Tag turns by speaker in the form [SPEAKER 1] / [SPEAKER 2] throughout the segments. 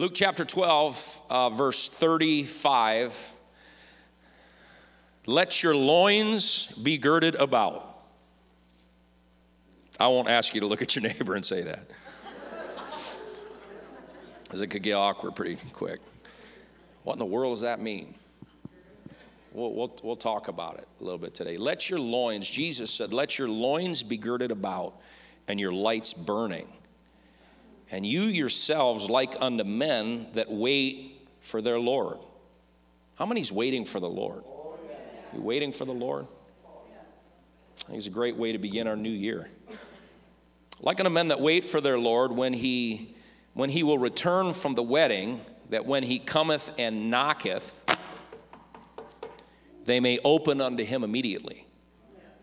[SPEAKER 1] Luke chapter 12, uh, verse 35. Let your loins be girded about. I won't ask you to look at your neighbor and say that, because it could get awkward pretty quick. What in the world does that mean? We'll, we'll, we'll talk about it a little bit today. Let your loins, Jesus said, let your loins be girded about and your lights burning. And you yourselves, like unto men that wait for their Lord. How many's waiting for the Lord? You waiting for the Lord? I think it's a great way to begin our new year. Like unto men that wait for their Lord when he when he will return from the wedding, that when he cometh and knocketh, they may open unto him immediately.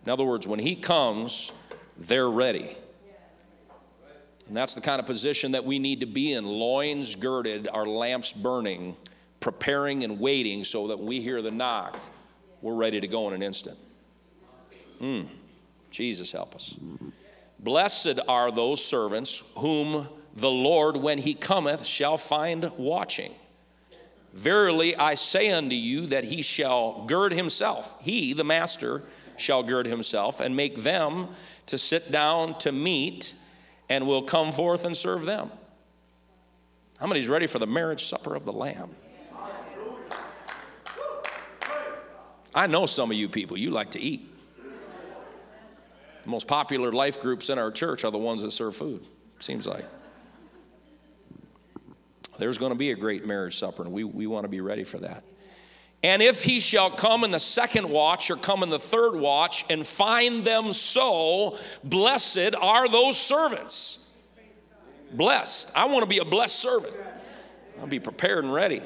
[SPEAKER 1] In other words, when he comes, they're ready. And that's the kind of position that we need to be in loins girded, our lamps burning, preparing and waiting so that when we hear the knock, we're ready to go in an instant. Mm, Jesus, help us. Blessed are those servants whom the Lord, when he cometh, shall find watching. Verily I say unto you that he shall gird himself, he, the master, shall gird himself, and make them to sit down to meat, and will come forth and serve them. How many's ready for the marriage supper of the Lamb? I know some of you people, you like to eat. The most popular life groups in our church are the ones that serve food, seems like. There's going to be a great marriage supper, and we, we want to be ready for that. And if he shall come in the second watch or come in the third watch and find them so, blessed are those servants. Blessed. I want to be a blessed servant. I'll be prepared and ready.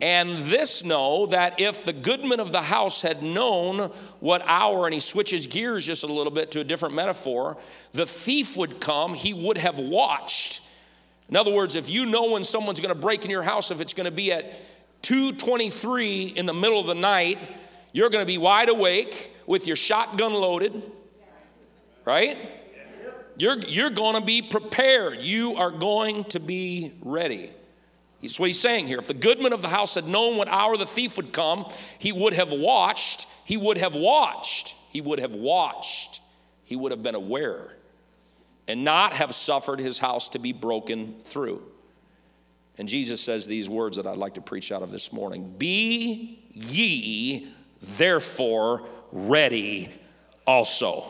[SPEAKER 1] And this know that if the goodman of the house had known what hour, and he switches gears just a little bit to a different metaphor, the thief would come, he would have watched in other words, if you know when someone's going to break in your house, if it's going to be at 2:23 in the middle of the night, you're going to be wide awake with your shotgun loaded. Right? You're, you're going to be prepared. You are going to be ready. That's what he's saying here. If the goodman of the house had known what hour the thief would come, he would have watched. He would have watched. He would have watched. He would have been aware and not have suffered his house to be broken through. And Jesus says these words that I'd like to preach out of this morning Be ye therefore ready also.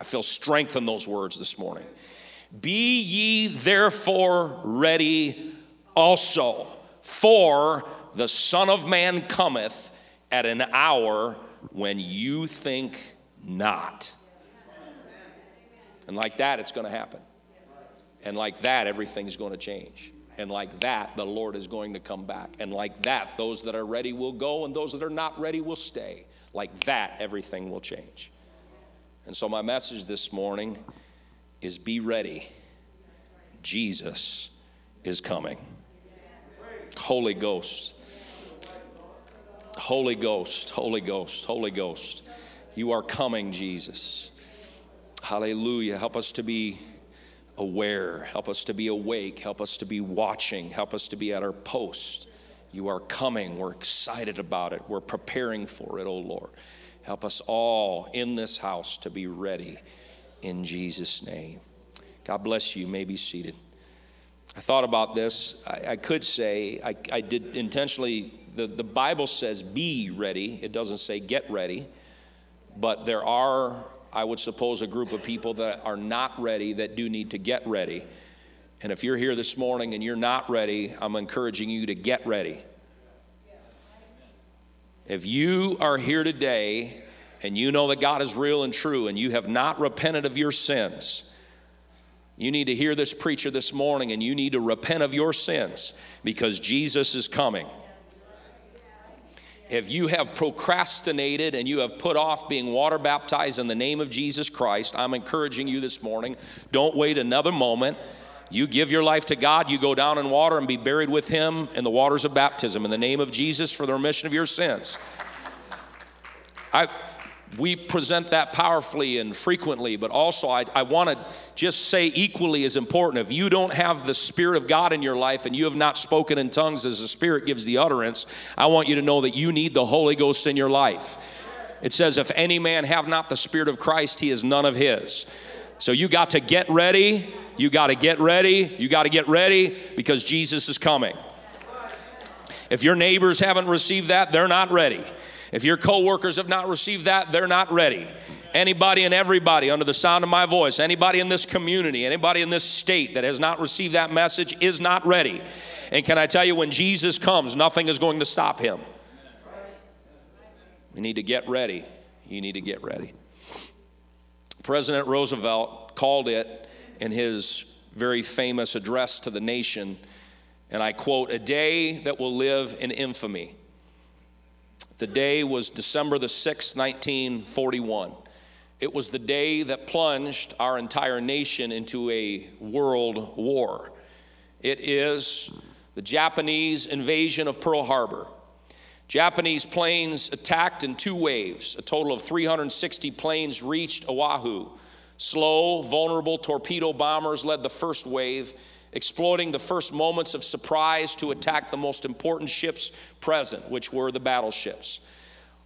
[SPEAKER 1] I feel strength in those words this morning. Be ye therefore ready also, for the Son of Man cometh at an hour when you think not. And like that, it's going to happen. And like that, everything's going to change. And like that, the Lord is going to come back. And like that, those that are ready will go, and those that are not ready will stay. Like that, everything will change. And so, my message this morning is be ready. Jesus is coming. Holy Ghost. Holy Ghost, Holy Ghost, Holy Ghost. You are coming, Jesus. Hallelujah. Help us to be aware. Help us to be awake. Help us to be watching. Help us to be at our post. You are coming. We're excited about it. We're preparing for it, oh Lord. Help us all in this house to be ready in Jesus' name. God bless you. you may be seated. I thought about this. I, I could say, I, I did intentionally, the, the Bible says be ready, it doesn't say get ready. But there are I would suppose, a group of people that are not ready that do need to get ready. And if you're here this morning and you're not ready, I'm encouraging you to get ready. If you are here today and you know that God is real and true and you have not repented of your sins, you need to hear this preacher this morning and you need to repent of your sins because Jesus is coming if you have procrastinated and you have put off being water baptized in the name of Jesus Christ, I'm encouraging you this morning don't wait another moment. You give your life to God, you go down in water and be buried with Him in the waters of baptism in the name of Jesus for the remission of your sins. I, we present that powerfully and frequently, but also I, I want to just say equally as important if you don't have the Spirit of God in your life and you have not spoken in tongues as the Spirit gives the utterance, I want you to know that you need the Holy Ghost in your life. It says, If any man have not the Spirit of Christ, he is none of his. So you got to get ready. You got to get ready. You got to get ready because Jesus is coming. If your neighbors haven't received that, they're not ready. If your coworkers have not received that, they're not ready. Anybody and everybody under the sound of my voice, anybody in this community, anybody in this state that has not received that message is not ready. And can I tell you, when Jesus comes, nothing is going to stop him. We need to get ready. You need to get ready. President Roosevelt called it in his very famous address to the nation, and I quote, a day that will live in infamy. The day was December the 6th, 1941. It was the day that plunged our entire nation into a world war. It is the Japanese invasion of Pearl Harbor. Japanese planes attacked in two waves. A total of 360 planes reached Oahu. Slow, vulnerable torpedo bombers led the first wave, exploiting the first moments of surprise to attack the most important ships present, which were the battleships.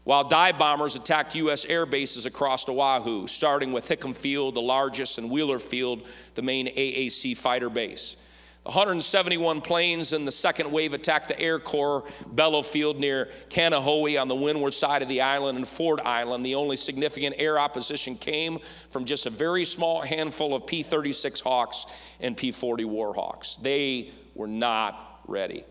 [SPEAKER 1] While dive bombers attacked U.S. air bases across Oahu, starting with Hickam Field, the largest, and Wheeler Field, the main AAC fighter base. 171 planes in the second wave attacked the Air Corps Bellow Field near Kaneohe on the windward side of the island and Ford Island. The only significant air opposition came from just a very small handful of P 36 Hawks and P 40 Warhawks. They were not ready.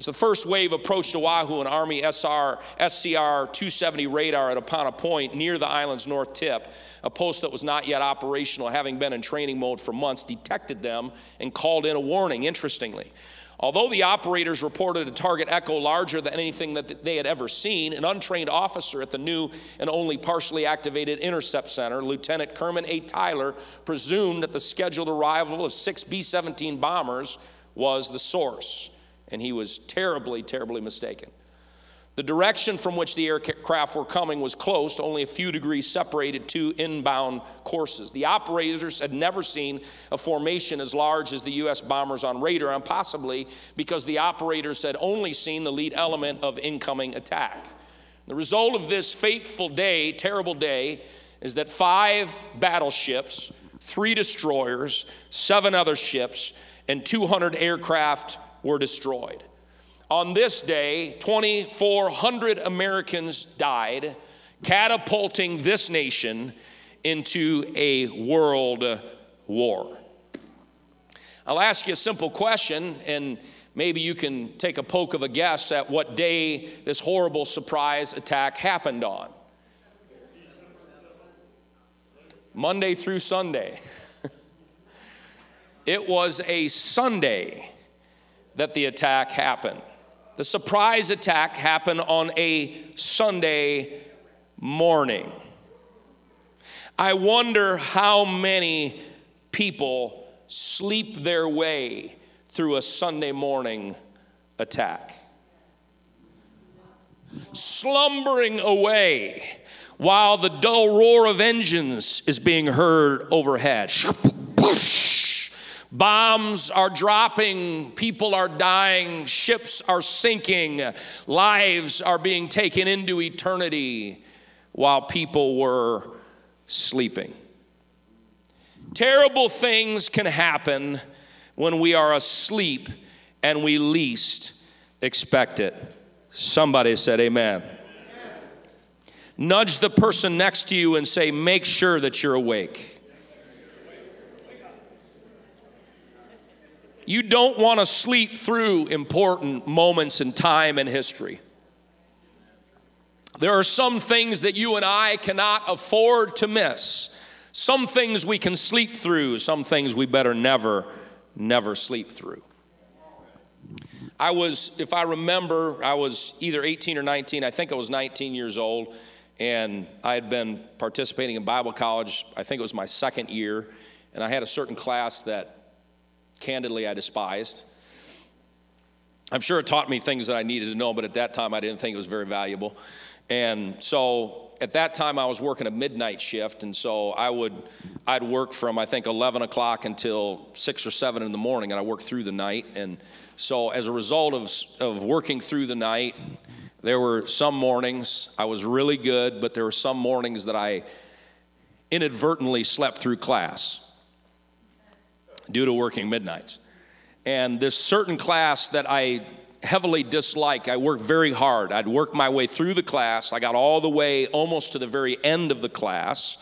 [SPEAKER 1] As the first wave approached Oahu, an Army SR, SCR 270 radar at Opana Point near the island's north tip, a post that was not yet operational, having been in training mode for months, detected them and called in a warning, interestingly. Although the operators reported a target echo larger than anything that they had ever seen, an untrained officer at the new and only partially activated intercept center, Lieutenant Kermit A. Tyler, presumed that the scheduled arrival of six B 17 bombers was the source and he was terribly, terribly mistaken. The direction from which the aircraft were coming was close, only a few degrees separated two inbound courses. The operators had never seen a formation as large as the U.S. bombers on radar, and possibly because the operators had only seen the lead element of incoming attack. The result of this fateful day, terrible day, is that five battleships, three destroyers, seven other ships, and 200 aircraft were destroyed. On this day, 2,400 Americans died, catapulting this nation into a world war. I'll ask you a simple question, and maybe you can take a poke of a guess at what day this horrible surprise attack happened on. Monday through Sunday. it was a Sunday that the attack happened. The surprise attack happened on a Sunday morning. I wonder how many people sleep their way through a Sunday morning attack. Slumbering away while the dull roar of engines is being heard overhead. Bombs are dropping, people are dying, ships are sinking, lives are being taken into eternity while people were sleeping. Terrible things can happen when we are asleep and we least expect it. Somebody said, Amen. Nudge the person next to you and say, Make sure that you're awake. You don't want to sleep through important moments in time and history. There are some things that you and I cannot afford to miss. Some things we can sleep through, some things we better never, never sleep through. I was, if I remember, I was either 18 or 19. I think I was 19 years old, and I had been participating in Bible college. I think it was my second year, and I had a certain class that candidly I despised. I'm sure it taught me things that I needed to know, but at that time I didn't think it was very valuable. And so at that time I was working a midnight shift, and so I would I'd work from I think 11 o'clock until six or seven in the morning, and I worked through the night. And so as a result of of working through the night, there were some mornings I was really good, but there were some mornings that I inadvertently slept through class due to working midnights. And this certain class that I heavily dislike. I worked very hard. I'd work my way through the class. I got all the way almost to the very end of the class.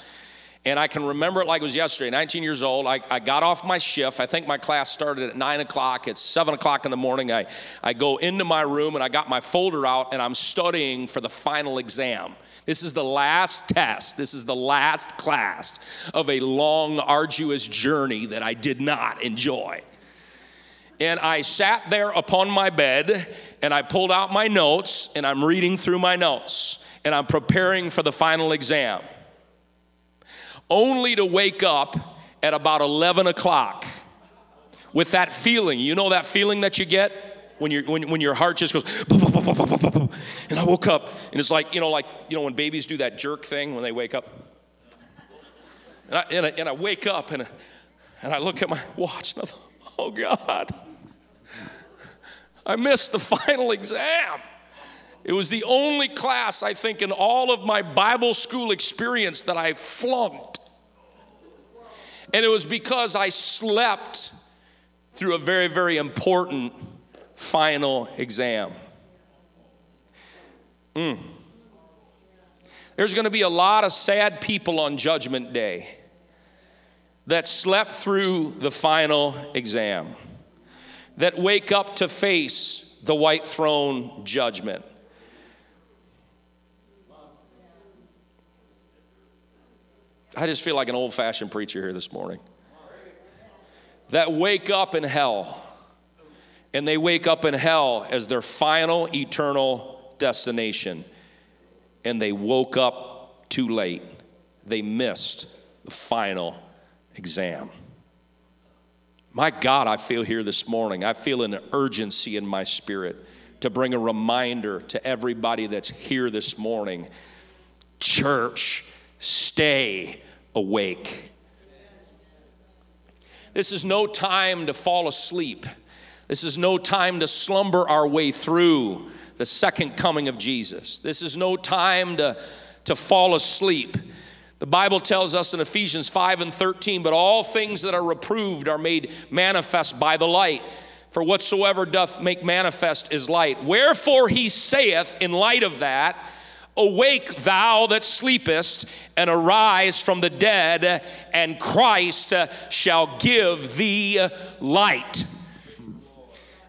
[SPEAKER 1] And I can remember it like it was yesterday, 19 years old. I, I got off my shift. I think my class started at 9 o'clock. It's 7 o'clock in the morning. I, I go into my room and I got my folder out and I'm studying for the final exam. This is the last test. This is the last class of a long, arduous journey that I did not enjoy. And I sat there upon my bed and I pulled out my notes and I'm reading through my notes and I'm preparing for the final exam. Only to wake up at about 11 o'clock with that feeling. You know that feeling that you get when, you when, when your heart just goes, and I woke up and it's like, you know, like, you know, when babies do that jerk thing when they wake up. And I, and I, and I wake up and, and I look at my watch and I thought, oh God. I missed the final exam. It was the only class, I think, in all of my Bible school experience that I flunked. And it was because I slept through a very, very important final exam. Mm. There's going to be a lot of sad people on Judgment Day that slept through the final exam that wake up to face the white throne judgment. I just feel like an old fashioned preacher here this morning. That wake up in hell, and they wake up in hell as their final eternal destination, and they woke up too late. They missed the final exam. My God, I feel here this morning. I feel an urgency in my spirit to bring a reminder to everybody that's here this morning. Church, stay awake. This is no time to fall asleep. This is no time to slumber our way through the second coming of Jesus. This is no time to, to fall asleep. The Bible tells us in Ephesians 5 and 13, but all things that are reproved are made manifest by the light. For whatsoever doth make manifest is light. Wherefore he saith, in light of that, Awake, thou that sleepest, and arise from the dead, and Christ shall give thee light.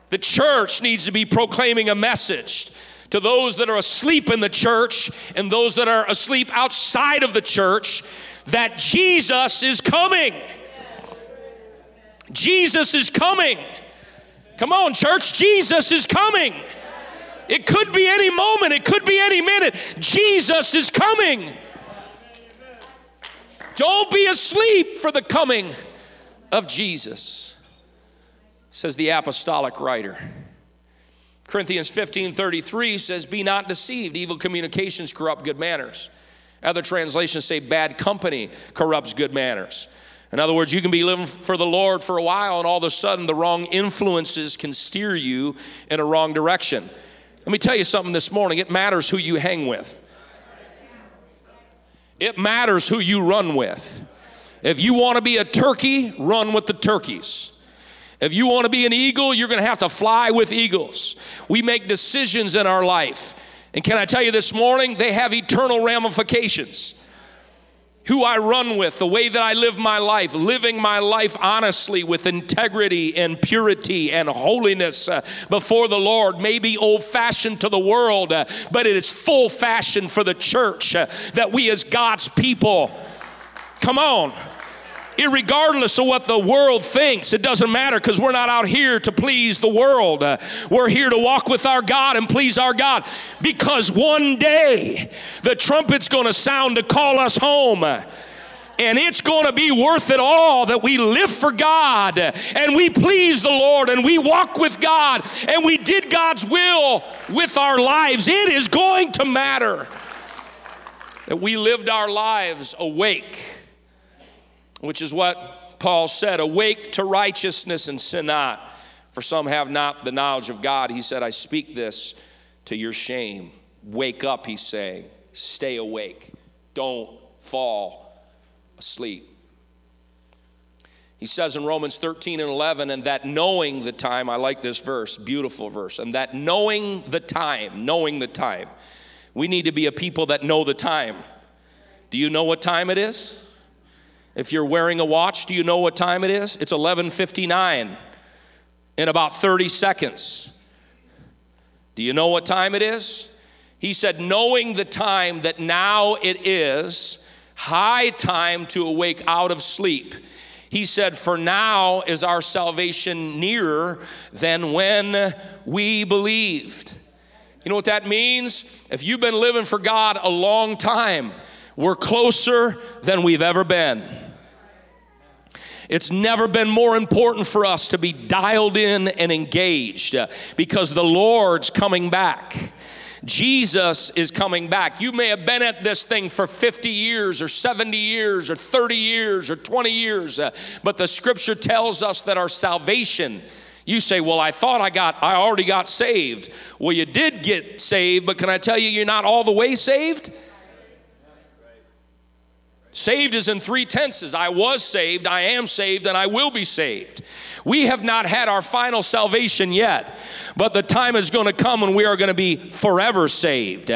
[SPEAKER 1] The church needs to be proclaiming a message to those that are asleep in the church and those that are asleep outside of the church that Jesus is coming. Jesus is coming. Come on, church, Jesus is coming. It could be any moment, it could be any minute. Jesus is coming. Don't be asleep for the coming of Jesus, says the apostolic writer. Corinthians 15 33 says, Be not deceived, evil communications corrupt good manners. Other translations say, Bad company corrupts good manners. In other words, you can be living for the Lord for a while, and all of a sudden, the wrong influences can steer you in a wrong direction. Let me tell you something this morning it matters who you hang with, it matters who you run with. If you want to be a turkey, run with the turkeys. If you want to be an eagle, you're going to have to fly with eagles. We make decisions in our life. And can I tell you this morning, they have eternal ramifications. Who I run with, the way that I live my life, living my life honestly with integrity and purity and holiness uh, before the Lord. May be old fashioned to the world, uh, but it is full fashion for the church uh, that we as God's people, come on, Irregardless of what the world thinks, it doesn't matter because we're not out here to please the world. Uh, we're here to walk with our God and please our God because one day the trumpet's going to sound to call us home. And it's going to be worth it all that we live for God and we please the Lord and we walk with God and we did God's will with our lives. It is going to matter. that we lived our lives awake, which is what Paul said awake to righteousness and sin not. For some have not the knowledge of God. He said, I speak this to your shame. Wake up, he's saying. Stay awake. Don't fall asleep. He says in Romans 13 and 11, and that knowing the time, I like this verse, beautiful verse, and that knowing the time, knowing the time, we need to be a people that know the time. Do you know what time it is? If you're wearing a watch, do you know what time it is? It's 11:59 in about 30 seconds. Do you know what time it is? He said, knowing the time that now it is high time to awake out of sleep he said, For now is our salvation nearer than when we believed. You know what that means? If you've been living for God a long time, we're closer than we've ever been. It's never been more important for us to be dialed in and engaged because the Lord's coming back. Jesus is coming back. You may have been at this thing for 50 years or 70 years or 30 years or 20 years, uh, but the scripture tells us that our salvation you say, "Well, I thought I got I already got saved." Well, you did get saved, but can I tell you you're not all the way saved? Saved is in three tenses. I was saved, I am saved, and I will be saved. We have not had our final salvation yet, but the time is going to come when we are going to be forever saved.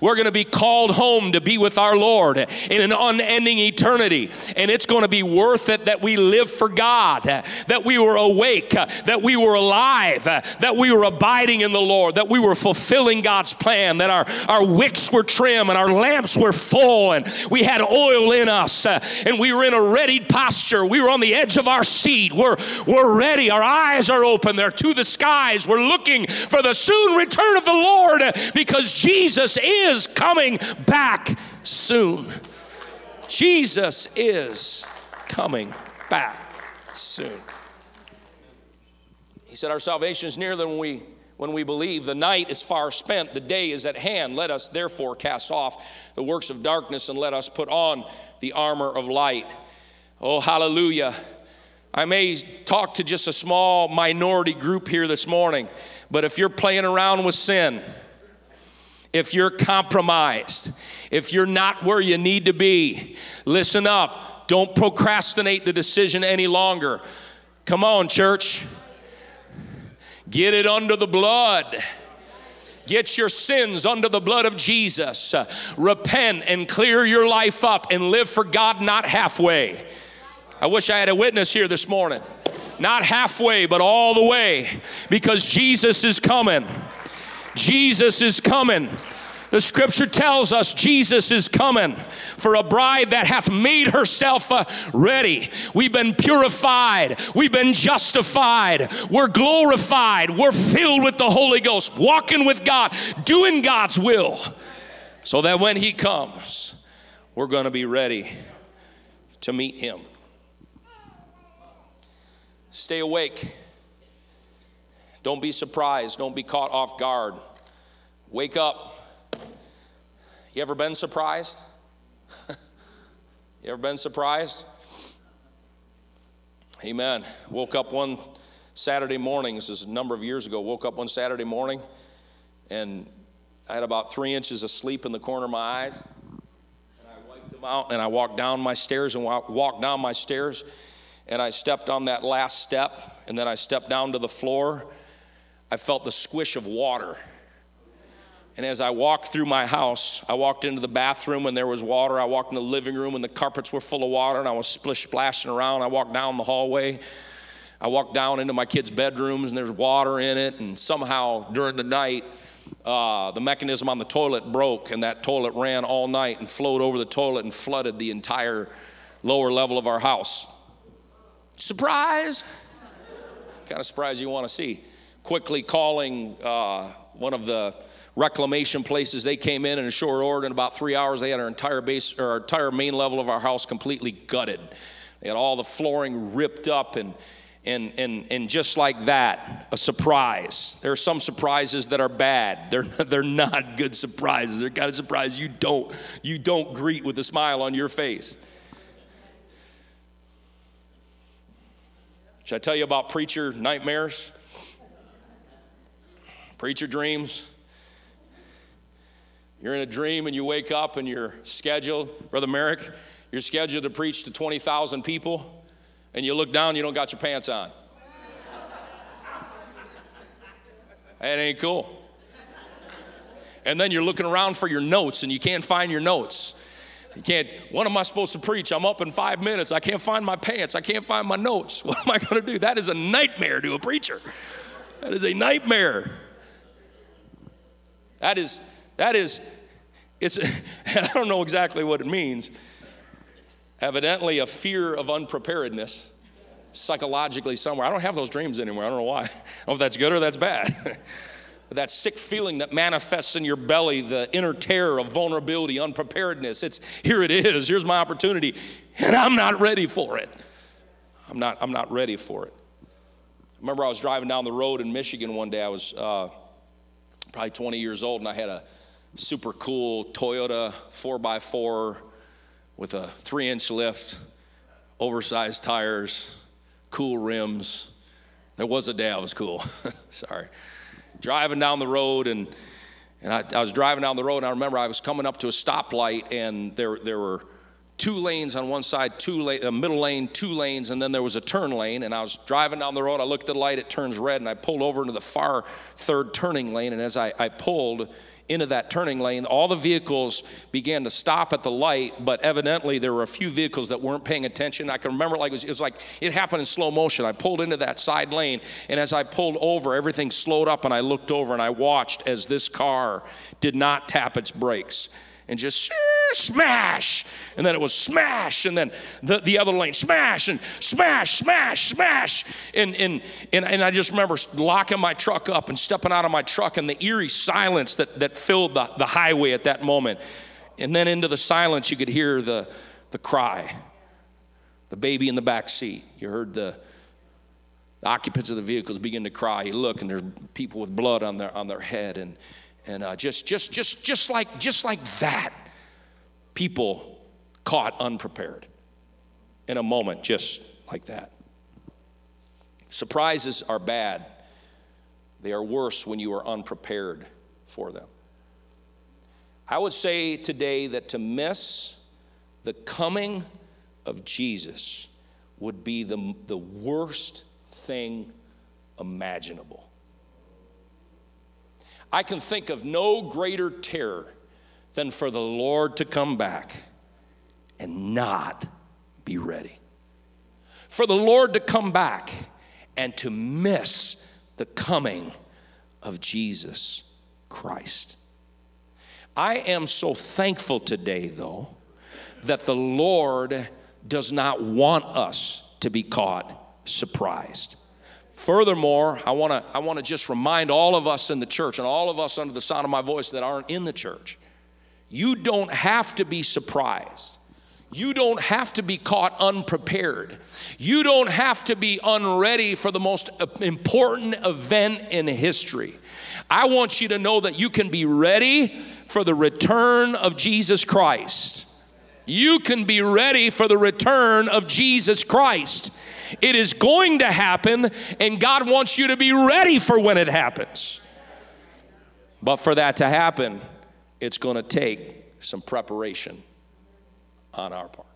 [SPEAKER 1] We're going to be called home to be with our Lord in an unending eternity, and it's going to be worth it that we live for God, that we were awake, that we were alive, that we were abiding in the Lord, that we were fulfilling God's plan, that our, our wicks were trim and our lamps were full, and we had oil in us, uh, and we were in a readied posture. We were on the edge of our seat. We're, we're ready. Our eyes are open. They're to the skies. We're looking for the soon return of the Lord uh, because Jesus is coming back soon. Jesus is coming back soon. He said, Our salvation is nearer than we when we believe the night is far spent, the day is at hand. Let us therefore cast off the works of darkness and let us put on the armor of light. Oh, hallelujah. I may talk to just a small minority group here this morning, but if you're playing around with sin, if you're compromised, if you're not where you need to be, listen up. Don't procrastinate the decision any longer. Come on, church. Get it under the blood. Get your sins under the blood of Jesus. repent and clear your life up and live for God, not halfway. I wish I had a witness here this morning. Not halfway, but all the way, because Jesus is coming. Jesus is coming. The scripture tells us Jesus is coming for a bride that hath made herself uh, ready. We've been purified, we've been justified, we're glorified, we're filled with the Holy Ghost, walking with God, doing God's will, so that when He comes, we're going to be ready to meet Him. Stay awake. Don't be surprised. Don't be caught off guard. Wake up. You ever been surprised? you ever been surprised? Amen. Woke up one Saturday morning, this is a number of years ago, woke up one Saturday morning and I had about three inches of sleep in the corner of my eye. And I wiped them out and I walked down my stairs and walked down my stairs and I stepped on that last step, and then I stepped down to the floor. I felt the squish of water. And as I walked through my house, I walked into the bathroom and there was water. I walked in the living room and the carpets were full of water and I was splish splashing around. I walked down the hallway. I walked down into my kids' bedrooms and there's water in it. And somehow during the night, uh, the mechanism on the toilet broke and that toilet ran all night and flowed over the toilet and flooded the entire lower level of our house. Surprise! kind of surprise you want to see. Quickly calling uh, one of the reclamation places. They came in in a short order. In about three hours, they had our entire base or our entire main level of our house completely gutted. They had all the flooring ripped up and and, and, and just like that, a surprise. There are some surprises that are bad. They're, they're not good surprises. They're kind of surprise you don't, you don't greet with a smile on your face. Should I tell you about preacher nightmares? Preacher dreams? You're in a dream and you wake up and you're scheduled, Brother Merrick, you're scheduled to preach to 20,000 people and you look down, you don't got your pants on. That ain't cool. And then you're looking around for your notes and you can't find your notes. You can't, what am I supposed to preach? I'm up in five minutes. I can't find my pants. I can't find my notes. What am I going to do? That is a nightmare to a preacher. That is a nightmare. That is, that is, it's, I don't know exactly what it means, evidently a fear of unpreparedness psychologically somewhere. I don't have those dreams anymore. I don't know why. I don't know if that's good or that's bad. that sick feeling that manifests in your belly, the inner terror of vulnerability, unpreparedness. It's here it is. Here's my opportunity, and I'm not ready for it. I'm not. I'm not ready for it. I remember I was driving down the road in Michigan one day. I was uh, probably 20 years old, and I had a super cool Toyota 4x4 with a three inch lift, oversized tires, cool rims. There was a day I was cool. Sorry. Driving down the road, and, and I, I was driving down the road, and I remember I was coming up to a stoplight, and there, there were two lanes on one side, two lane, a middle lane, two lanes, and then there was a turn lane. And I was driving down the road. I looked at the light; it turns red, and I pulled over into the far third turning lane. And as I, I pulled, into that turning lane, all the vehicles began to stop at the light, but evidently there were a few vehicles that weren't paying attention. I can remember like it was, it was like it happened in slow motion. I pulled into that side lane, and as I pulled over, everything slowed up, and I looked over and I watched as this car did not tap its brakes and just smash. And then it was smash. And then the, the other lane, smash and smash, smash, smash. And, and, and, and I just remember locking my truck up and stepping out of my truck and the eerie silence that, that filled the, the highway at that moment. And then into the silence, you could hear the, the cry, the baby in the back seat. You heard the, the occupants of the vehicles begin to cry. You look, and there's people with blood on their, on their head. And, and uh, just, just, just, just like, just like that, people caught unprepared in a moment, just like that. Surprises are bad. They are worse when you are unprepared for them. I would say today that to miss the coming of Jesus would be the, the worst thing imaginable. I can think of no greater terror than for the Lord to come back and not be ready. For the Lord to come back and to miss the coming of Jesus Christ. I am so thankful today, though, that the Lord does not want us to be caught surprised. Furthermore, I want to I want to just remind all of us in the church and all of us under the sound of my voice that aren't in the church. You don't have to be surprised. You don't have to be caught unprepared. You don't have to be unready for the most important event in history. I want you to know that you can be ready for the return of Jesus Christ. You can be ready for the return of Jesus Christ. It is going to happen, and God wants you to be ready for when it happens. But for that to happen, it's going to take some preparation on our part.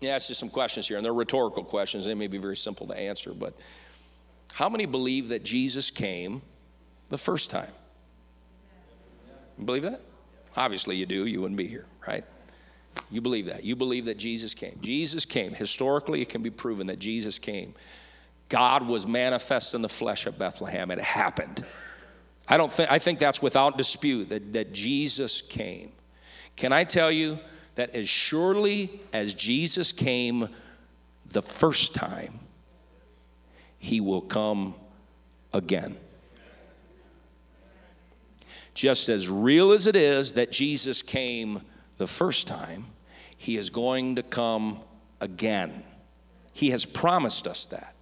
[SPEAKER 1] Yeah, ask you some questions here, and they're rhetorical questions. They may be very simple to answer, but how many believe that Jesus came the first time? You believe that? Obviously, you do. You wouldn't be here, right? You believe that. You believe that Jesus came. Jesus came. Historically, it can be proven that Jesus came. God was manifest in the flesh at Bethlehem. It happened. I don't think I think that's without dispute that, that Jesus came. Can I tell you that as surely as Jesus came the first time, he will come again. Just as real as it is that Jesus came the first time, he is going to come again. He has promised us that.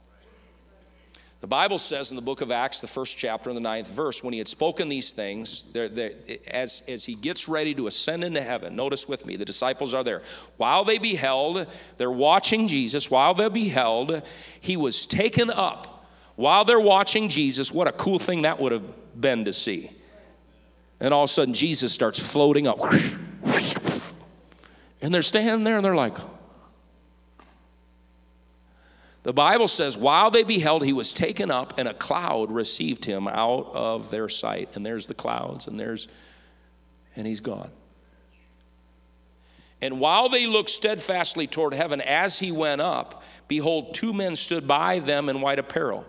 [SPEAKER 1] The Bible says in the book of Acts, the first chapter, in the ninth verse, when he had spoken these things, they're, they're, as, as he gets ready to ascend into heaven, notice with me, the disciples are there. While they beheld, they're watching Jesus, while they beheld, he was taken up. While they're watching Jesus, what a cool thing that would have been to see. And all of a sudden, Jesus starts floating up. And they're standing there and they're like, the Bible says, while they beheld, he was taken up, and a cloud received him out of their sight. And there's the clouds, and there's, and he's gone. And while they looked steadfastly toward heaven as he went up, behold, two men stood by them in white apparel.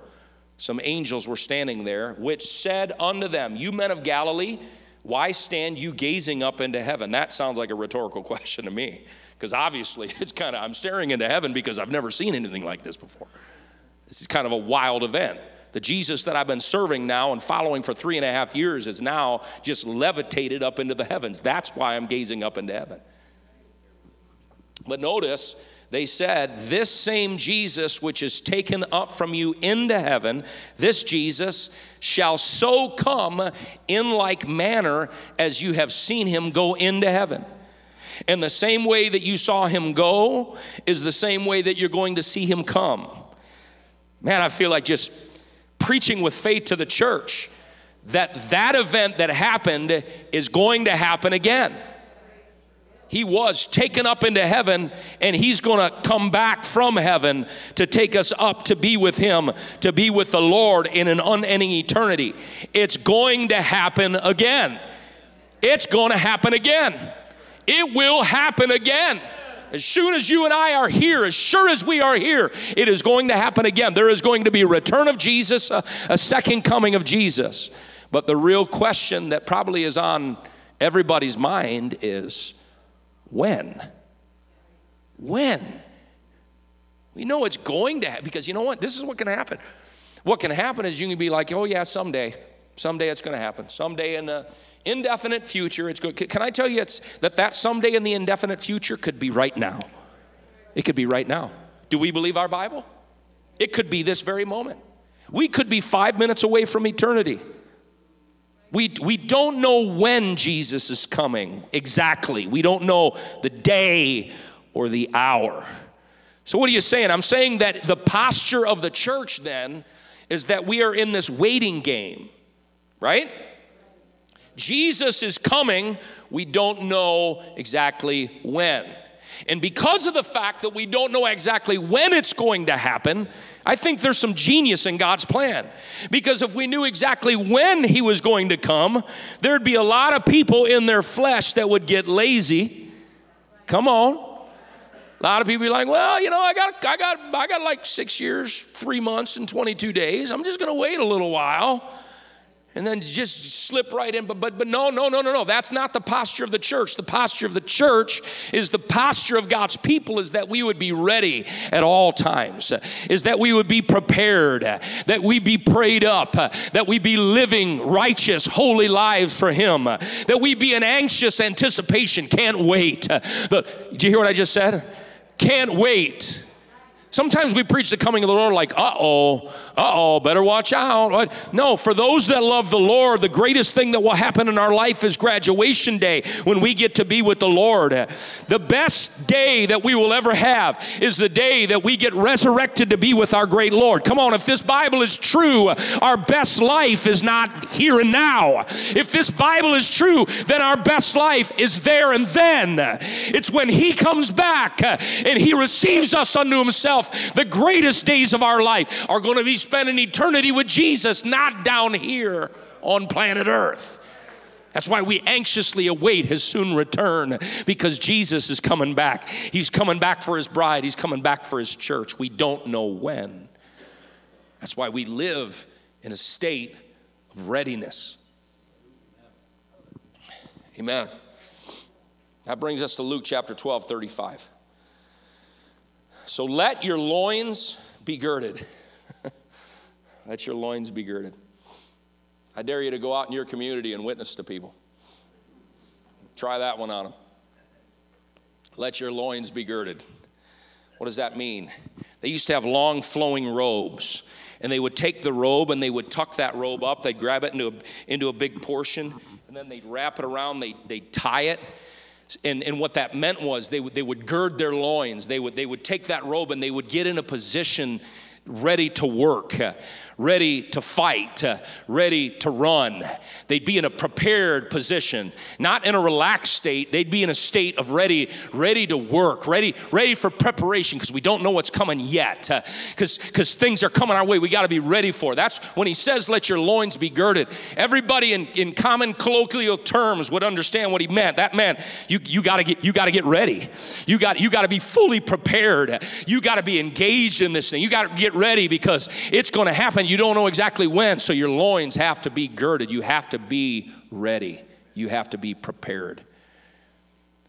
[SPEAKER 1] Some angels were standing there, which said unto them, You men of Galilee, why stand you gazing up into heaven? That sounds like a rhetorical question to me, because obviously it's kind of, I'm staring into heaven because I've never seen anything like this before. This is kind of a wild event. The Jesus that I've been serving now and following for three and a half years is now just levitated up into the heavens. That's why I'm gazing up into heaven. But notice, they said, This same Jesus which is taken up from you into heaven, this Jesus shall so come in like manner as you have seen him go into heaven. And the same way that you saw him go is the same way that you're going to see him come. Man, I feel like just preaching with faith to the church that that event that happened is going to happen again. He was taken up into heaven and he's going to come back from heaven to take us up to be with him to be with the lord in an unending eternity. It's going to happen again. It's going to happen again it will happen again as soon as you and I are here, as sure as we are here, it is going to happen again. There is going to be a return of Jesus, a, a second coming of Jesus. But the real question that probably is on everybody's mind is when? When? We know it's going to happen because you know what? This is what can happen. What can happen is you can be like, oh, yeah, someday. Someday it's going to happen. Someday in the indefinite future, it's good. Can I tell you it's, that that someday in the indefinite future could be right now? It could be right now. Do we believe our Bible? It could be this very moment. We could be five minutes away from eternity. We, we don't know when Jesus is coming exactly. We don't know the day or the hour. So, what are you saying? I'm saying that the posture of the church then is that we are in this waiting game, right? Jesus is coming, we don't know exactly when. And because of the fact that we don't know exactly when it's going to happen, I think there's some genius in God's plan. Because if we knew exactly when He was going to come, there'd be a lot of people in their flesh that would get lazy. Come on. A lot of people be like, well, you know, I got, I got, I got like six years, three months, and 22 days. I'm just going to wait a little while and then just slip right in. But, but, but no, no, no, no, no. That's not the posture of the church. The posture of the church is the posture of God's people is that we would be ready at all times, is that we would be prepared, that we be prayed up, that we be living righteous, holy lives for Him, that we be in anxious anticipation, can't wait. The, do you hear what I just said? Can't wait Sometimes we preach the coming of the Lord like, uh oh, uh oh, better watch out. No, for those that love the Lord, the greatest thing that will happen in our life is graduation day when we get to be with the Lord. The best day that we will ever have is the day that we get resurrected to be with our great Lord. Come on, if this Bible is true, our best life is not here and now. If this Bible is true, then our best life is there and then. It's when He comes back and He receives us unto Himself the greatest days of our life are going to be spent in eternity with Jesus, not down here on planet Earth. That's why we anxiously await his soon return because Jesus is coming back. He's coming back for his bride, he's coming back for his church. We don't know when. That's why we live in a state of readiness. Amen. That brings us to Luke chapter 12, 35. So let your loins be girded. let your loins be girded. I dare you to go out in your community and witness to people. Try that one on them. Let your loins be girded. What does that mean? They used to have long flowing robes. And they would take the robe and they would tuck that robe up. They'd grab it into a, into a big portion and then they'd wrap it around, they, they'd tie it. And, and what that meant was they would, they would gird their loins. They would, they would take that robe and they would get in a position ready to work, ready to fight, ready to run. They'd be in a prepared position, not in a relaxed state. They'd be in a state of ready, ready to work, ready, ready for preparation because we don't know what's coming yet. Because because things are coming our way, we got to be ready for. That's when he says, "Let your loins be girded." Everybody in, in common colloquial terms would understand what he meant. That meant you you got to get you got to get ready. You got you got to be fully prepared. You got to be engaged in this thing. You got to get ready because it's going to happen. You don't know exactly when, so your loins have to be girded. You have to be ready. You have to be prepared.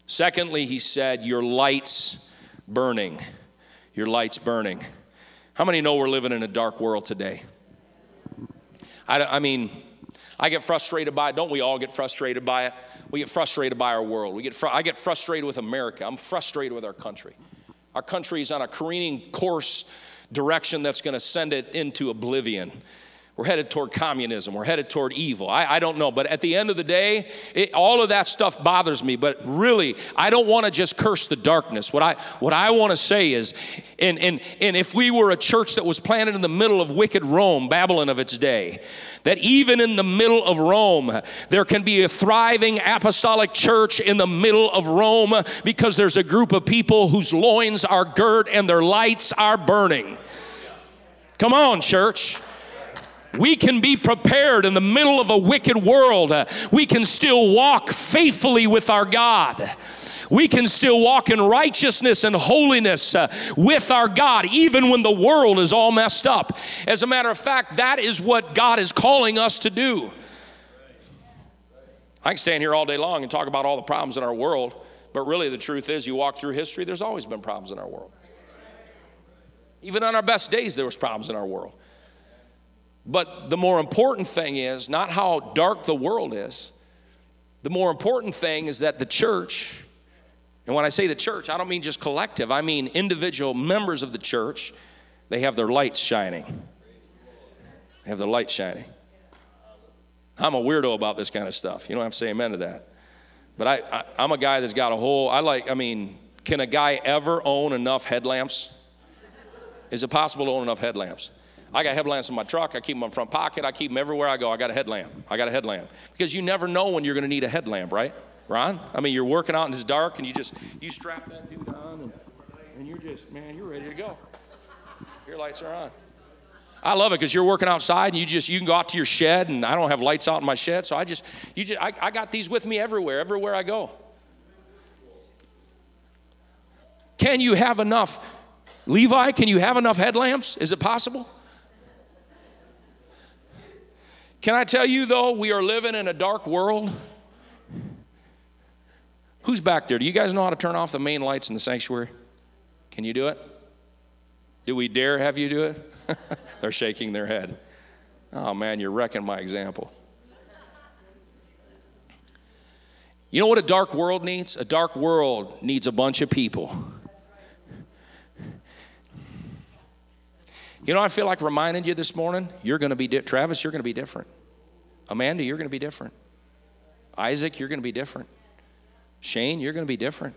[SPEAKER 1] Secondly, he said, Your lights burning. Your lights burning. How many know we're living in a dark world today? I, I mean, I get frustrated by it. Don't we all get frustrated by it? We get frustrated by our world. We get fr- I get frustrated with America. I'm frustrated with our country. Our country is on a careening course direction that's going to send it into oblivion. We're headed toward communism. We're headed toward evil. I, I don't know. But at the end of the day, it, all of that stuff bothers me. But really, I don't want to just curse the darkness. What I, what I want to say is, and, and, and if we were a church that was planted in the middle of wicked Rome, Babylon of its day, that even in the middle of Rome, there can be a thriving apostolic church in the middle of Rome because there's a group of people whose loins are girt and their lights are burning. Come on, church. We can be prepared in the middle of a wicked world. We can still walk faithfully with our God. We can still walk in righteousness and holiness uh, with our God, even when the world is all messed up. As a matter of fact, that is what God is calling us to do. I can stand here all day long and talk about all the problems in our world, but really the truth is, you walk through history, there's always been problems in our world. Even on our best days, there was problems in our world. But the more important thing is not how dark the world is. The more important thing is that the church, and when I say the church, I don't mean just collective, I mean individual members of the church, they have their lights shining. They have their light shining. I'm a weirdo about this kind of stuff. You don't have to say amen to that. But I, I, am a guy that's got a whole, I like, I mean, can a guy ever own enough headlamps? Is it possible to own enough headlamps? I got headlamps in my truck. I keep them in my front pocket. I keep them everywhere I go. I got a headlamp. I got a headlamp. Because you never know when you're going to need a headlamp, right? Ron? I mean, you're working out and it's dark and you just, you strap that dude on and, and you're just, man, you're ready to go. Your lights are on. I love it because you're working outside and you just, you can go out to your shed and I don't have lights out in my shed. So I just, you just, I, I got these with me everywhere, everywhere I go. Can you have enough? Levi, can you have enough headlamps? Is it possible? Can I tell you, though, we are living in a dark world? Who's back there? Do you guys know how to turn off the main lights in the sanctuary? Can you do it? Do we dare have you do it? They're shaking their head. Oh man, you're wrecking my example. You know what a dark world needs? A dark world needs a bunch of people You know, I feel like reminding you this morning, you're going to be, di- Travis, you're going to be different. Amanda, you're going to be different. Isaac, you're going to be different. Shane, you're going to be different.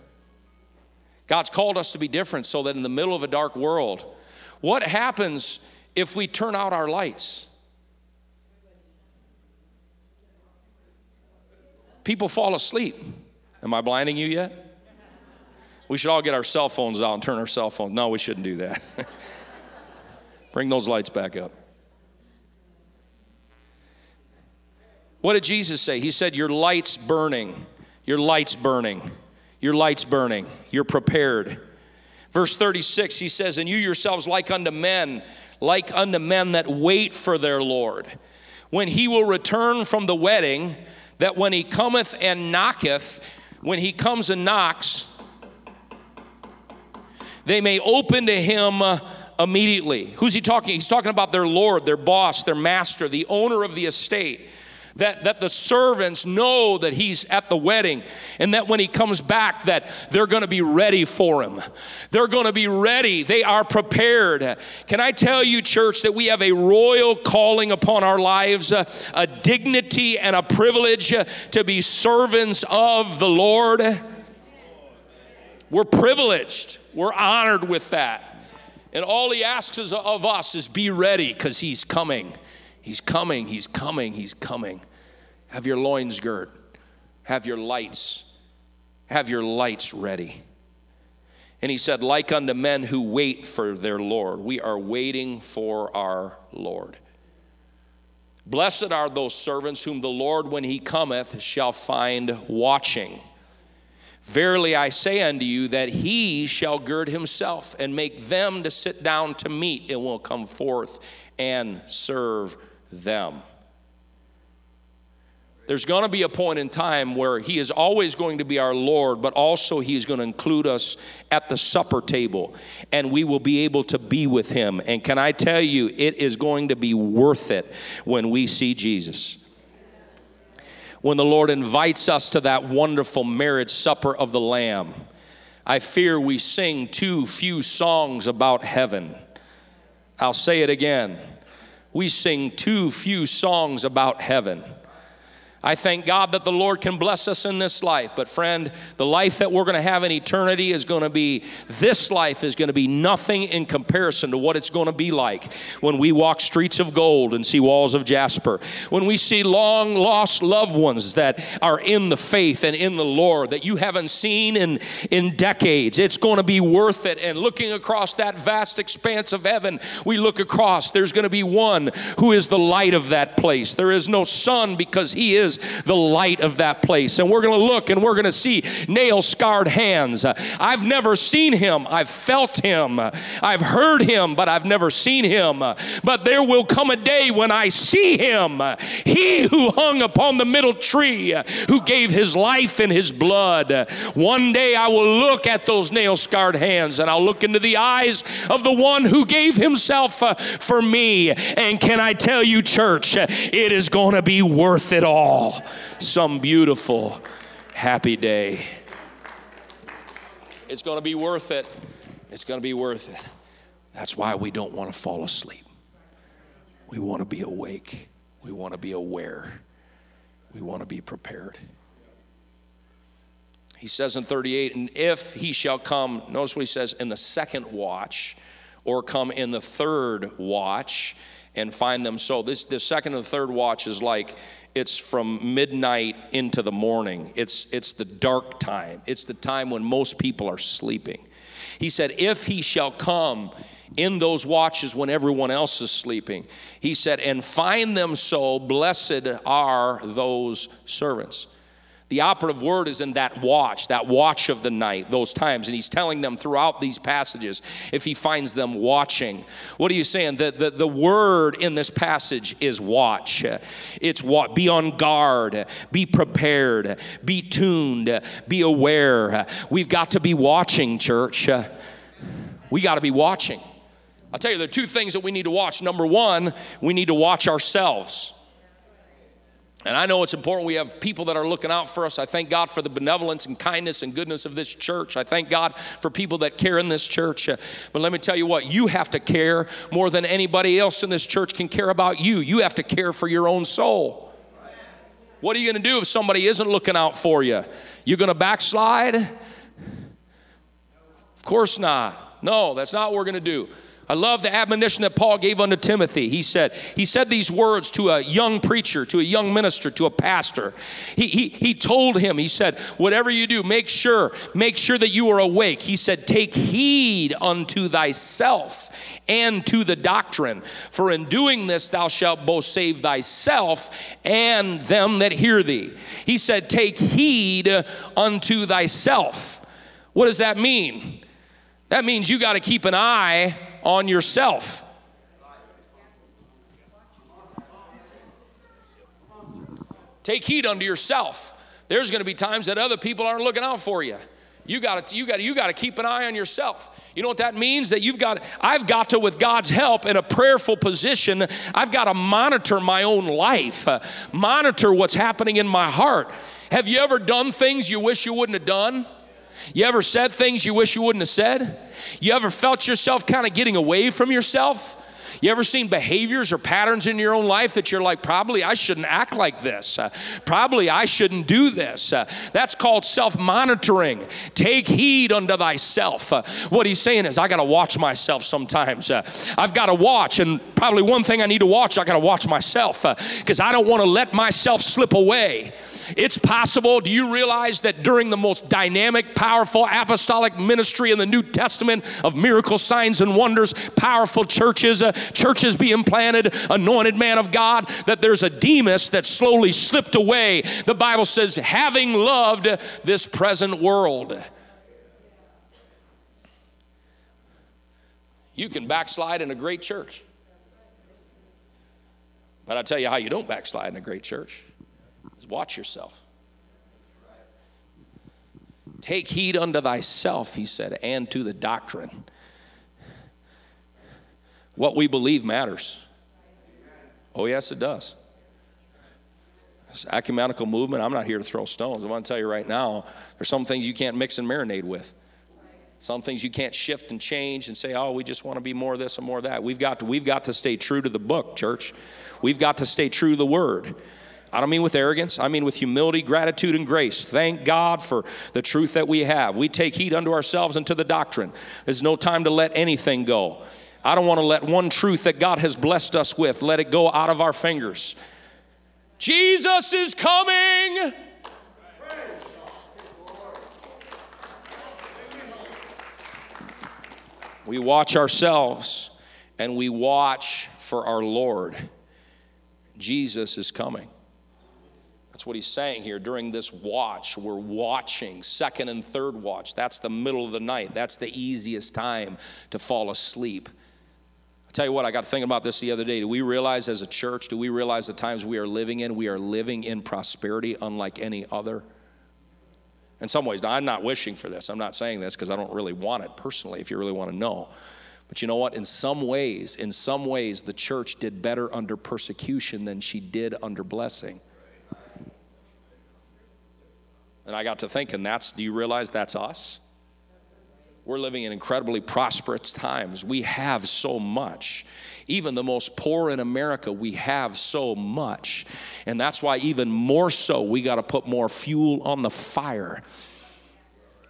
[SPEAKER 1] God's called us to be different so that in the middle of a dark world, what happens if we turn out our lights? People fall asleep. Am I blinding you yet? We should all get our cell phones out and turn our cell phones. No, we shouldn't do that. Bring those lights back up. What did Jesus say? He said, Your light's burning. Your light's burning. Your light's burning. You're prepared. Verse 36, he says, And you yourselves, like unto men, like unto men that wait for their Lord, when he will return from the wedding, that when he cometh and knocketh, when he comes and knocks, they may open to him immediately. Who's he talking? He's talking about their Lord, their boss, their master, the owner of the estate. that, that the servants know that he's at the wedding and that when he comes back that they're going to be ready for him they're going to be ready they are prepared can i tell you church that we have a royal calling upon our lives a, a dignity and a privilege to be servants of the lord we're privileged we're honored with that and all he asks of us is be ready because he's coming He's coming, he's coming, he's coming. Have your loins girt, have your lights, have your lights ready. And he said, like unto men who wait for their Lord. We are waiting for our Lord. Blessed are those servants whom the Lord, when he cometh, shall find watching. Verily I say unto you that he shall gird himself and make them to sit down to meat and will come forth and serve them. There's going to be a point in time where He is always going to be our Lord, but also He is going to include us at the supper table, and we will be able to be with Him. And can I tell you, it is going to be worth it when we see Jesus. When the Lord invites us to that wonderful marriage supper of the Lamb, I fear we sing too few songs about heaven. I'll say it again we sing too few songs about heaven. I thank God that the Lord can bless us in this life. But, friend, the life that we're going to have in eternity is going to be, this life is going to be nothing in comparison to what it's going to be like when we walk streets of gold and see walls of jasper. When we see long lost loved ones that are in the faith and in the Lord that you haven't seen in, in decades. It's going to be worth it. And looking across that vast expanse of heaven, we look across, there's going to be one who is the light of that place. There is no sun because he is is the light of that place. And we're going to look and we're going to see nail scarred hands. I've never seen him. I've felt him. I've heard him, but I've never seen him. But there will come a day when I see him. He who hung upon the middle tree, who gave his life and his blood. One day I will look at those nail scarred hands and I'll look into the eyes of the one who gave himself uh, for me. And can I tell you, church, it is going to be worth it all some beautiful, happy day. It's going to be worth it. It's going to be worth it. That's why we don't want to fall asleep. We want to be awake. We want to be aware. We want to be prepared. He says in 38, and if he shall come, notice what he says, in the second watch, or come in the third watch and find them so. This the second and third watch is like it's from midnight into the morning. It's, it's the dark time. It's the time when most people are sleeping. He said, If he shall come in those watches when everyone else is sleeping, he said, and find them so, blessed are those servants. The operative word is in that watch, that watch of the night, those times. And he's telling them throughout these passages if he finds them watching. What are you saying? The, the, the word in this passage is watch. It's what? Be on guard, be prepared, be tuned, be aware. We've got to be watching, church. We got to be watching. I'll tell you, there are two things that we need to watch. Number one, we need to watch ourselves. And I know it's important we have people that are looking out for us. I thank God for the benevolence and kindness and goodness of this church. I thank God for people that care in this church. Uh, but let me tell you what, you have to care more than anybody else in this church can care about you. You have to care for your own soul. What are you going to do if somebody isn't looking out for you? You're going to backslide? Of course not. No, that's not what we're going to do. I love the admonition that Paul gave unto Timothy. He said, he said these words to a young preacher, to a young minister, to a pastor. He, he, he told him, he said, whatever you do, make sure, make sure that you are awake. He said, take heed unto thyself and to the doctrine. For in doing this, thou shalt both save thyself and them that hear thee. He said, take heed unto thyself. What does that mean? That means you got to keep an eye on yourself. Take heed unto yourself. There's going to be times that other people aren't looking out for you. You got to you got you got to keep an eye on yourself. You know what that means? That you've got I've got to with God's help in a prayerful position, I've got to monitor my own life. Uh, monitor what's happening in my heart. Have you ever done things you wish you wouldn't have done? You ever said things you wish you wouldn't have said? You ever felt yourself kind of getting away from yourself? You ever seen behaviors or patterns in your own life that you're like, probably I shouldn't act like this. Uh, probably I shouldn't do this. Uh, that's called self monitoring. Take heed unto thyself. Uh, what he's saying is, I got to watch myself sometimes. Uh, I've got to watch, and probably one thing I need to watch, I got to watch myself because uh, I don't want to let myself slip away. It's possible. Do you realize that during the most dynamic, powerful apostolic ministry in the New Testament of miracle signs and wonders, powerful churches, uh, churches being planted, anointed man of God, that there's a Demas that slowly slipped away. The Bible says, having loved this present world. You can backslide in a great church. But I tell you how you don't backslide in a great church is watch yourself. Take heed unto thyself, he said, and to the doctrine. What we believe matters. Oh, yes, it does. This ecumenical movement, I'm not here to throw stones. I want to tell you right now, there's some things you can't mix and marinate with. Some things you can't shift and change and say, oh, we just want to be more of this and more of that. We've got to, we've got to stay true to the book, church. We've got to stay true to the word. I don't mean with arrogance, I mean with humility, gratitude, and grace. Thank God for the truth that we have. We take heed unto ourselves and to the doctrine. There's no time to let anything go. I don't want to let one truth that God has blessed us with let it go out of our fingers. Jesus is coming. We watch ourselves and we watch for our Lord. Jesus is coming. That's what he's saying here. During this watch, we're watching, second and third watch. That's the middle of the night. That's the easiest time to fall asleep. Tell you what, I got thinking about this the other day. Do we realize as a church, do we realize the times we are living in, we are living in prosperity unlike any other? In some ways, now I'm not wishing for this. I'm not saying this because I don't really want it personally, if you really want to know. But you know what? In some ways, in some ways, the church did better under persecution than she did under blessing. And I got to thinking, that's, do you realize that's us? We're living in incredibly prosperous times. We have so much. Even the most poor in America, we have so much. And that's why, even more so, we got to put more fuel on the fire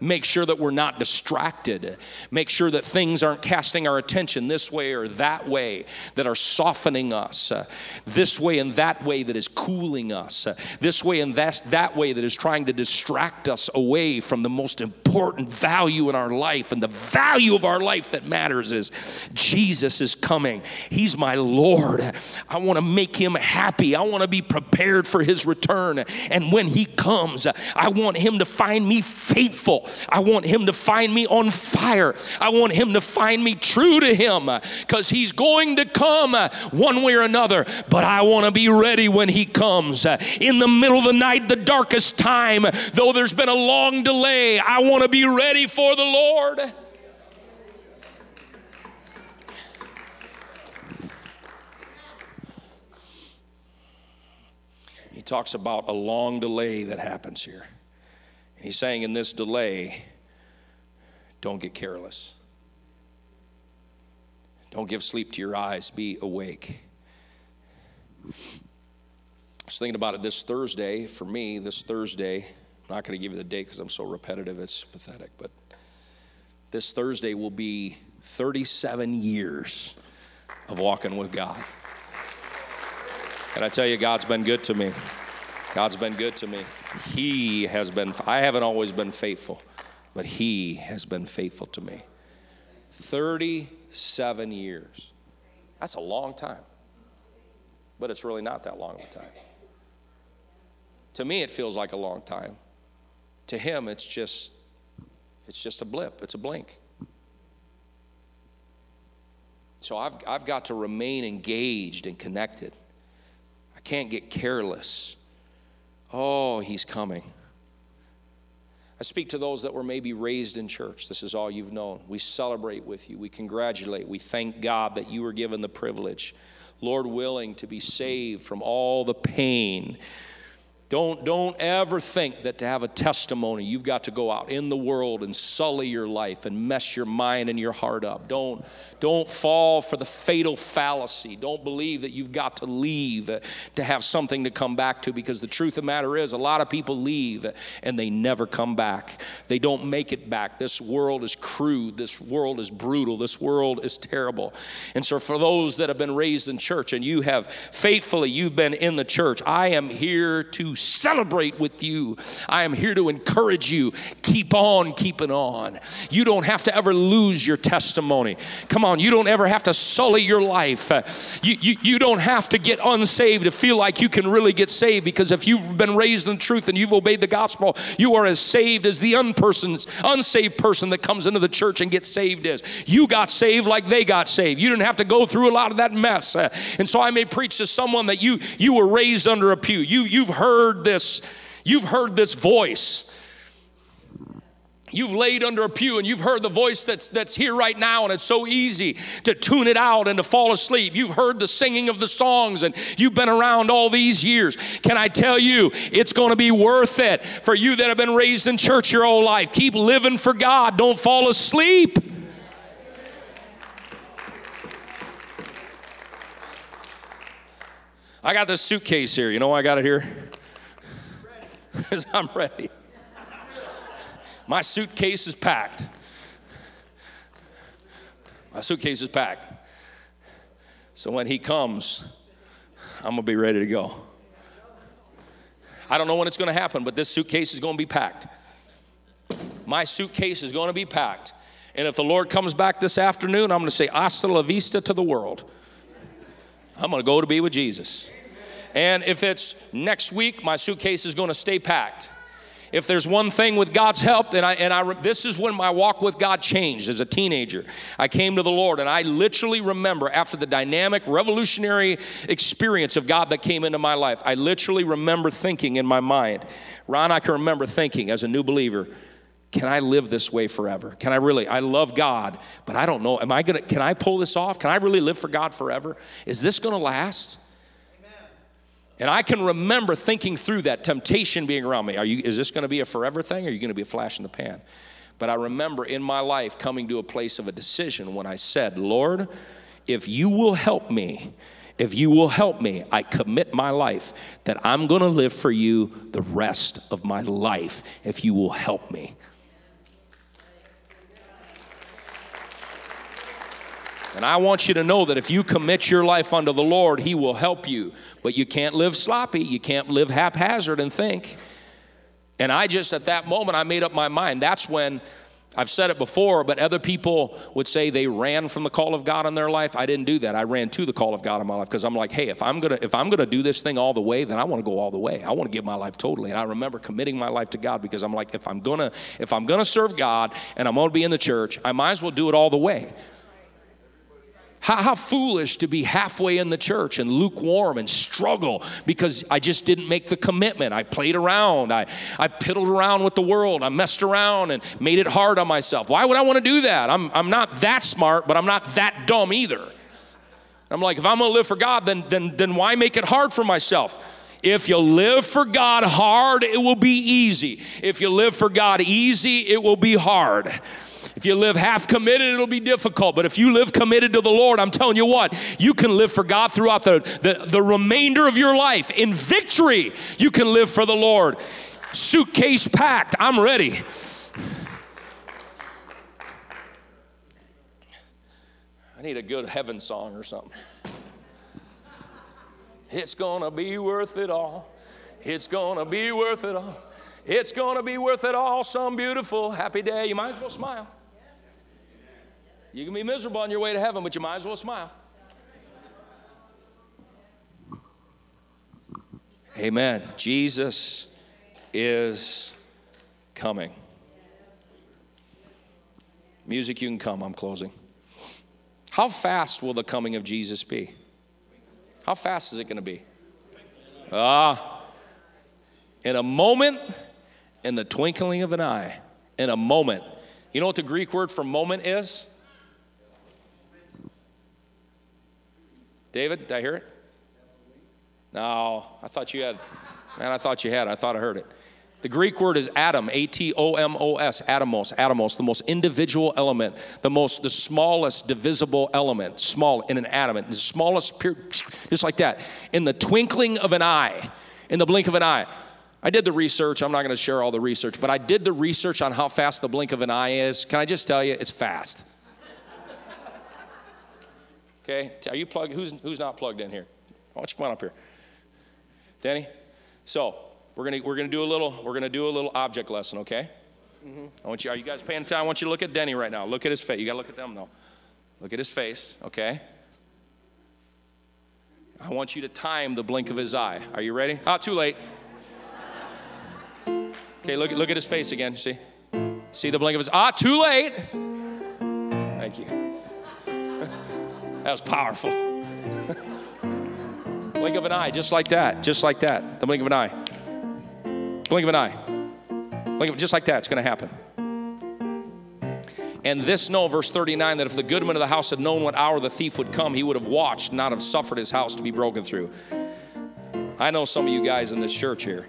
[SPEAKER 1] Make sure that we're not distracted. Make sure that things aren't casting our attention this way or that way that are softening us, uh, this way and that way that is cooling us, uh, this way and that, that way that is trying to distract us away from the most important value in our life. And the value of our life that matters is Jesus is coming. He's my Lord. I want to make him happy. I want to be prepared for his return. And when he comes, I want him to find me faithful. I want him to find me on fire. I want him to find me true to him because he's going to come one way or another. But I want to be ready when he comes. In the middle of the night, the darkest time, though there's been a long delay, I want to be ready for the Lord. He talks about a long delay that happens here. And he's saying in this delay, don't get careless. Don't give sleep to your eyes. Be awake. I was thinking about it this Thursday. For me, this Thursday, I'm not going to give you the date because I'm so repetitive, it's pathetic. But this Thursday will be 37 years of walking with God. And I tell you, God's been good to me. God's been good to me. He has been, I haven't always been faithful, but He has been faithful to me. 37 years. That's a long time, but it's really not that long of a time. To me, it feels like a long time. To him, it's just, it's just a blip, it's a blink. So I've, I've got to remain engaged and connected. I can't get careless. Oh, he's coming. I speak to those that were maybe raised in church. This is all you've known. We celebrate with you. We congratulate. We thank God that you were given the privilege, Lord willing, to be saved from all the pain don't, don't ever think that to have a testimony, you've got to go out in the world and sully your life and mess your mind and your heart up. Don't, don't fall for the fatal fallacy. Don't believe that you've got to leave to have something to come back to because the truth of the matter is, a lot of people leave and they never come back. They don't make it back. This world is crude. This world is brutal. This world is terrible. And so, for those that have been raised in church and you have faithfully, you've been in the church, I am here to celebrate with you. I am here to encourage you. Keep on keeping on. You don't have to ever lose your testimony. Come on, you don't ever have to sully your life. You, you, you don't have to get unsaved to feel like you can really get saved because if you've been raised in the truth and you've obeyed the gospel, you are as saved as the unpersons, unsaved person that comes into the church and gets saved is. You got saved like they got saved. You didn't have to go through a lot of that mess. And so I may preach to someone that you you were raised under a pew. You you've heard heard this, you've heard this voice. You've laid under a pew and you've heard the voice that's, that's here right now, and it's so easy to tune it out and to fall asleep. You've heard the singing of the songs and you've been around all these years. Can I tell you, it's going to be worth it for you that have been raised in church your whole life. Keep living for God, don't fall asleep. I got this suitcase here. You know why I got it here? Because I'm ready. My suitcase is packed. My suitcase is packed. So when he comes, I'm going to be ready to go. I don't know when it's going to happen, but this suitcase is going to be packed. My suitcase is going to be packed. And if the Lord comes back this afternoon, I'm going to say, Hasta la vista to the world. I'm going to go to be with Jesus. And if it's next week, my suitcase is going to stay packed. If there's one thing with God's help, and I, and I, this is when my walk with God changed as a teenager. I came to the Lord, and I literally remember after the dynamic, revolutionary experience of God that came into my life, I literally remember thinking in my mind, Ron, I can remember thinking as a new believer, can I live this way forever? Can I really? I love God, but I don't know. Am I gonna? Can I pull this off? Can I really live for God forever? Is this gonna last? And I can remember thinking through that temptation being around me. Are you, is this going to be a forever thing or are you going to be a flash in the pan? But I remember in my life coming to a place of a decision when I said, Lord, if you will help me, if you will help me, I commit my life that I'm going to live for you the rest of my life if you will help me. And I want you to know that if you commit your life unto the Lord, He will help you. But you can't live sloppy, you can't live haphazard and think. And I just, at that moment, I made up my mind. That's when I've said it before, but other people would say they ran from the call of God in their life. I didn't do that. I ran to the call of God in my life because I'm like, hey, if I'm gonna if I'm gonna do this thing all the way, then I want to go all the way. I want to give my life totally. And I remember committing my life to God because I'm like, if I'm gonna if I'm gonna serve God and I'm gonna be in the church, I might as well do it all the way. How, how, foolish to be halfway in the church and lukewarm and struggle because I just didn't make the commitment. I played around. I, I piddled around with the world. I messed around and made it hard on myself. Why would I want to do that? I'm, I'm not that smart, but I'm not that dumb either. I'm like, if I'm going to live for God, then, then, then why make it hard for myself? If you live for God hard, it will be easy. If you live for God easy, it will be hard. If you live half committed, it'll be difficult. But if you live committed to the Lord, I'm telling you what, you can live for God throughout the, the, the remainder of your life. In victory, you can live for the Lord. Suitcase packed, I'm ready. I need a good heaven song or something. It's gonna be worth it all. It's gonna be worth it all. It's gonna be worth it all. Some beautiful, happy day. You might as well smile. You can be miserable on your way to heaven, but you might as well smile. Amen. Jesus is coming. Music, you can come. I'm closing. How fast will the coming of Jesus be? How fast is it going to be? Ah, in a moment in the twinkling of an eye, in a moment. You know what the Greek word for moment is? David, did I hear it? No, I thought you had. Man, I thought you had. I thought I heard it. The Greek word is atom, A T O M O S, atomos, atomos, the most individual element, the most, the smallest divisible element, small in an atom, the smallest, just like that. In the twinkling of an eye, in the blink of an eye. I did the research. I'm not going to share all the research, but I did the research on how fast the blink of an eye is. Can I just tell you, it's fast. Okay, are you plugged? Who's, who's not plugged in here? Why don't you come on up here, Danny? So we're gonna we're gonna do a little we're gonna do a little object lesson, okay? Mm-hmm. I want you. Are you guys paying attention? I want you to look at Denny right now. Look at his face. You gotta look at them though. Look at his face, okay? I want you to time the blink of his eye. Are you ready? Ah, too late. Okay, look, look at his face again. See? See the blink of his ah, too late. Thank you. That was powerful. blink of an eye, just like that, just like that. The blink of an eye. Blink of an eye. Blink of, just like that, it's going to happen. And this know, verse 39, that if the goodman of the house had known what hour the thief would come, he would have watched, not have suffered his house to be broken through. I know some of you guys in this church here.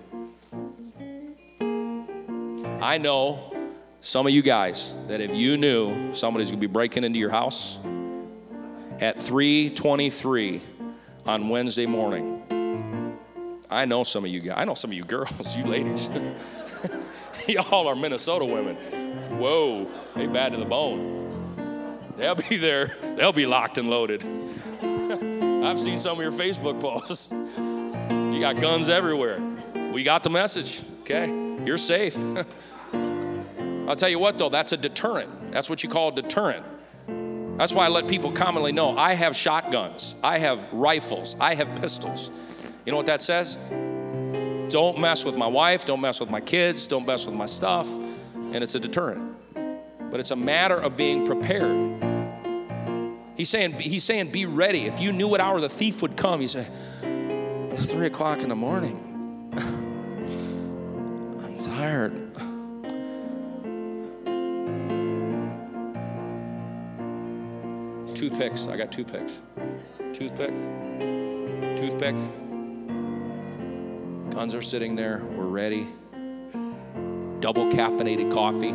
[SPEAKER 1] I know some of you guys that if you knew somebody's going to be breaking into your house at 3:23 on Wednesday morning, I know some of you guys. I know some of you girls, you ladies. Y'all are Minnesota women. Whoa, they bad to the bone. They'll be there. They'll be locked and loaded. I've seen some of your Facebook posts. You got guns everywhere. We got the message. Okay, you're safe. I'll tell you what, though, that's a deterrent. That's what you call a deterrent. That's why I let people commonly know I have shotguns, I have rifles, I have pistols. You know what that says? Don't mess with my wife, don't mess with my kids, don't mess with my stuff. And it's a deterrent. But it's a matter of being prepared. He's saying, he's saying, be ready. If you knew what hour the thief would come, he said, it's three o'clock in the morning. I'm tired. Toothpicks. I got toothpicks. Toothpick. Toothpick. Guns are sitting there. We're ready. Double caffeinated coffee.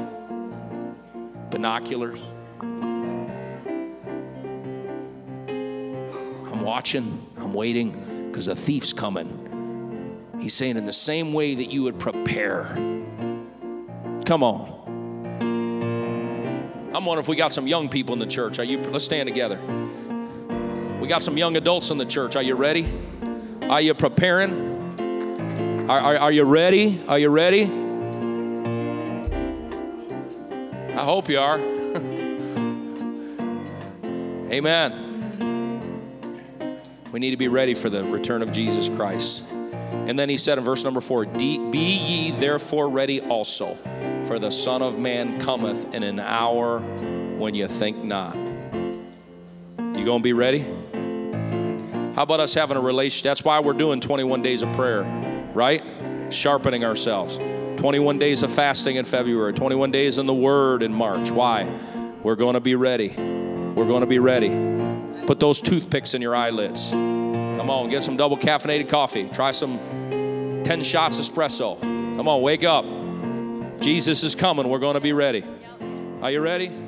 [SPEAKER 1] Binoculars. I'm watching. I'm waiting because a thief's coming. He's saying, in the same way that you would prepare. Come on. I'm wondering if we got some young people in the church. Are you? Let's stand together. We got some young adults in the church. Are you ready? Are you preparing? Are, are, are you ready? Are you ready? I hope you are. Amen. We need to be ready for the return of Jesus Christ. And then he said in verse number four, Be ye therefore ready also, for the Son of Man cometh in an hour when you think not. You gonna be ready? How about us having a relationship? That's why we're doing 21 days of prayer right? Sharpening ourselves. 21 days of fasting in February, 21 days in the Word in March. Why? We're going to be ready. We're going to be ready. Put those toothpicks in your eyelids. Come on, get some double caffeinated coffee. Try some 10 shots espresso. Come on, wake up. Jesus is coming. We're going to be ready. Are you ready?